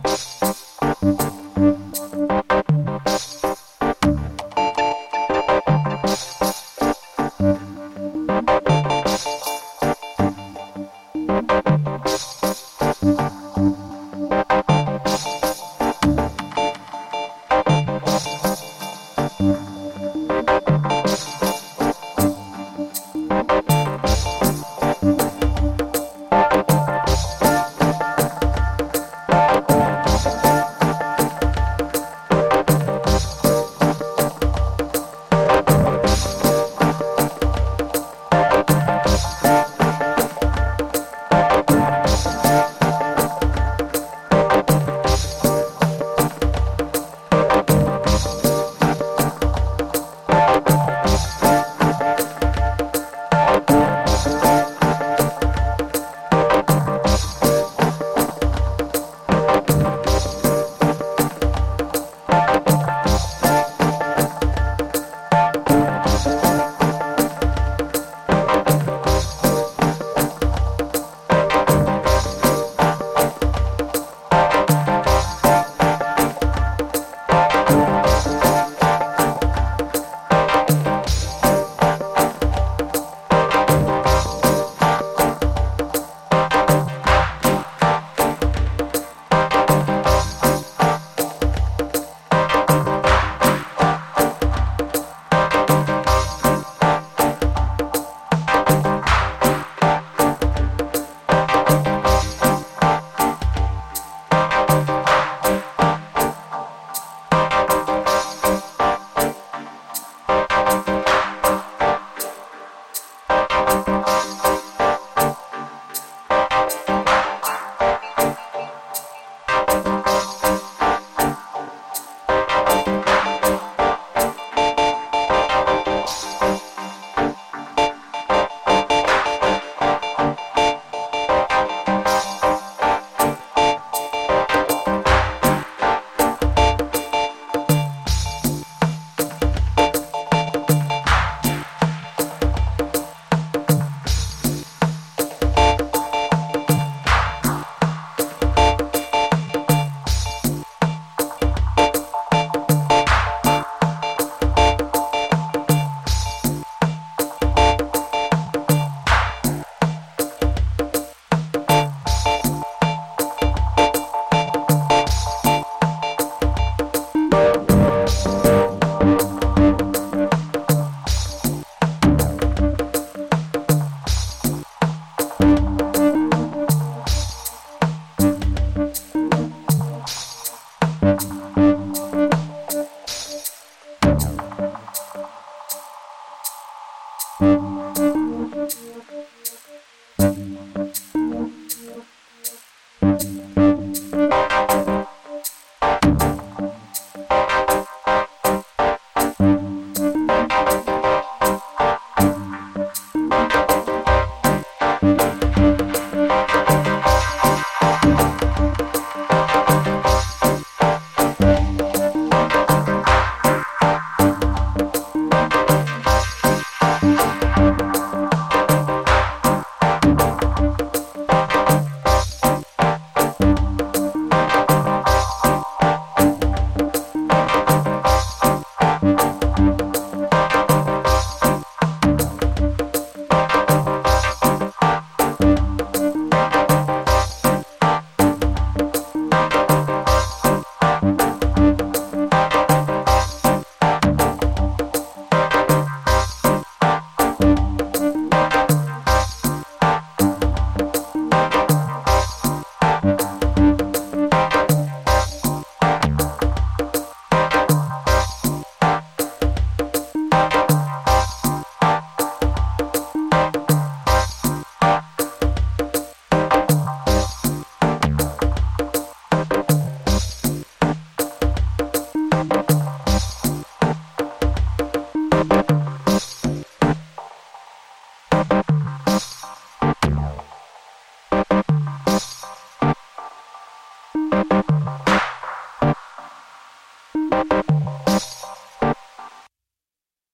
Thanks. Bye.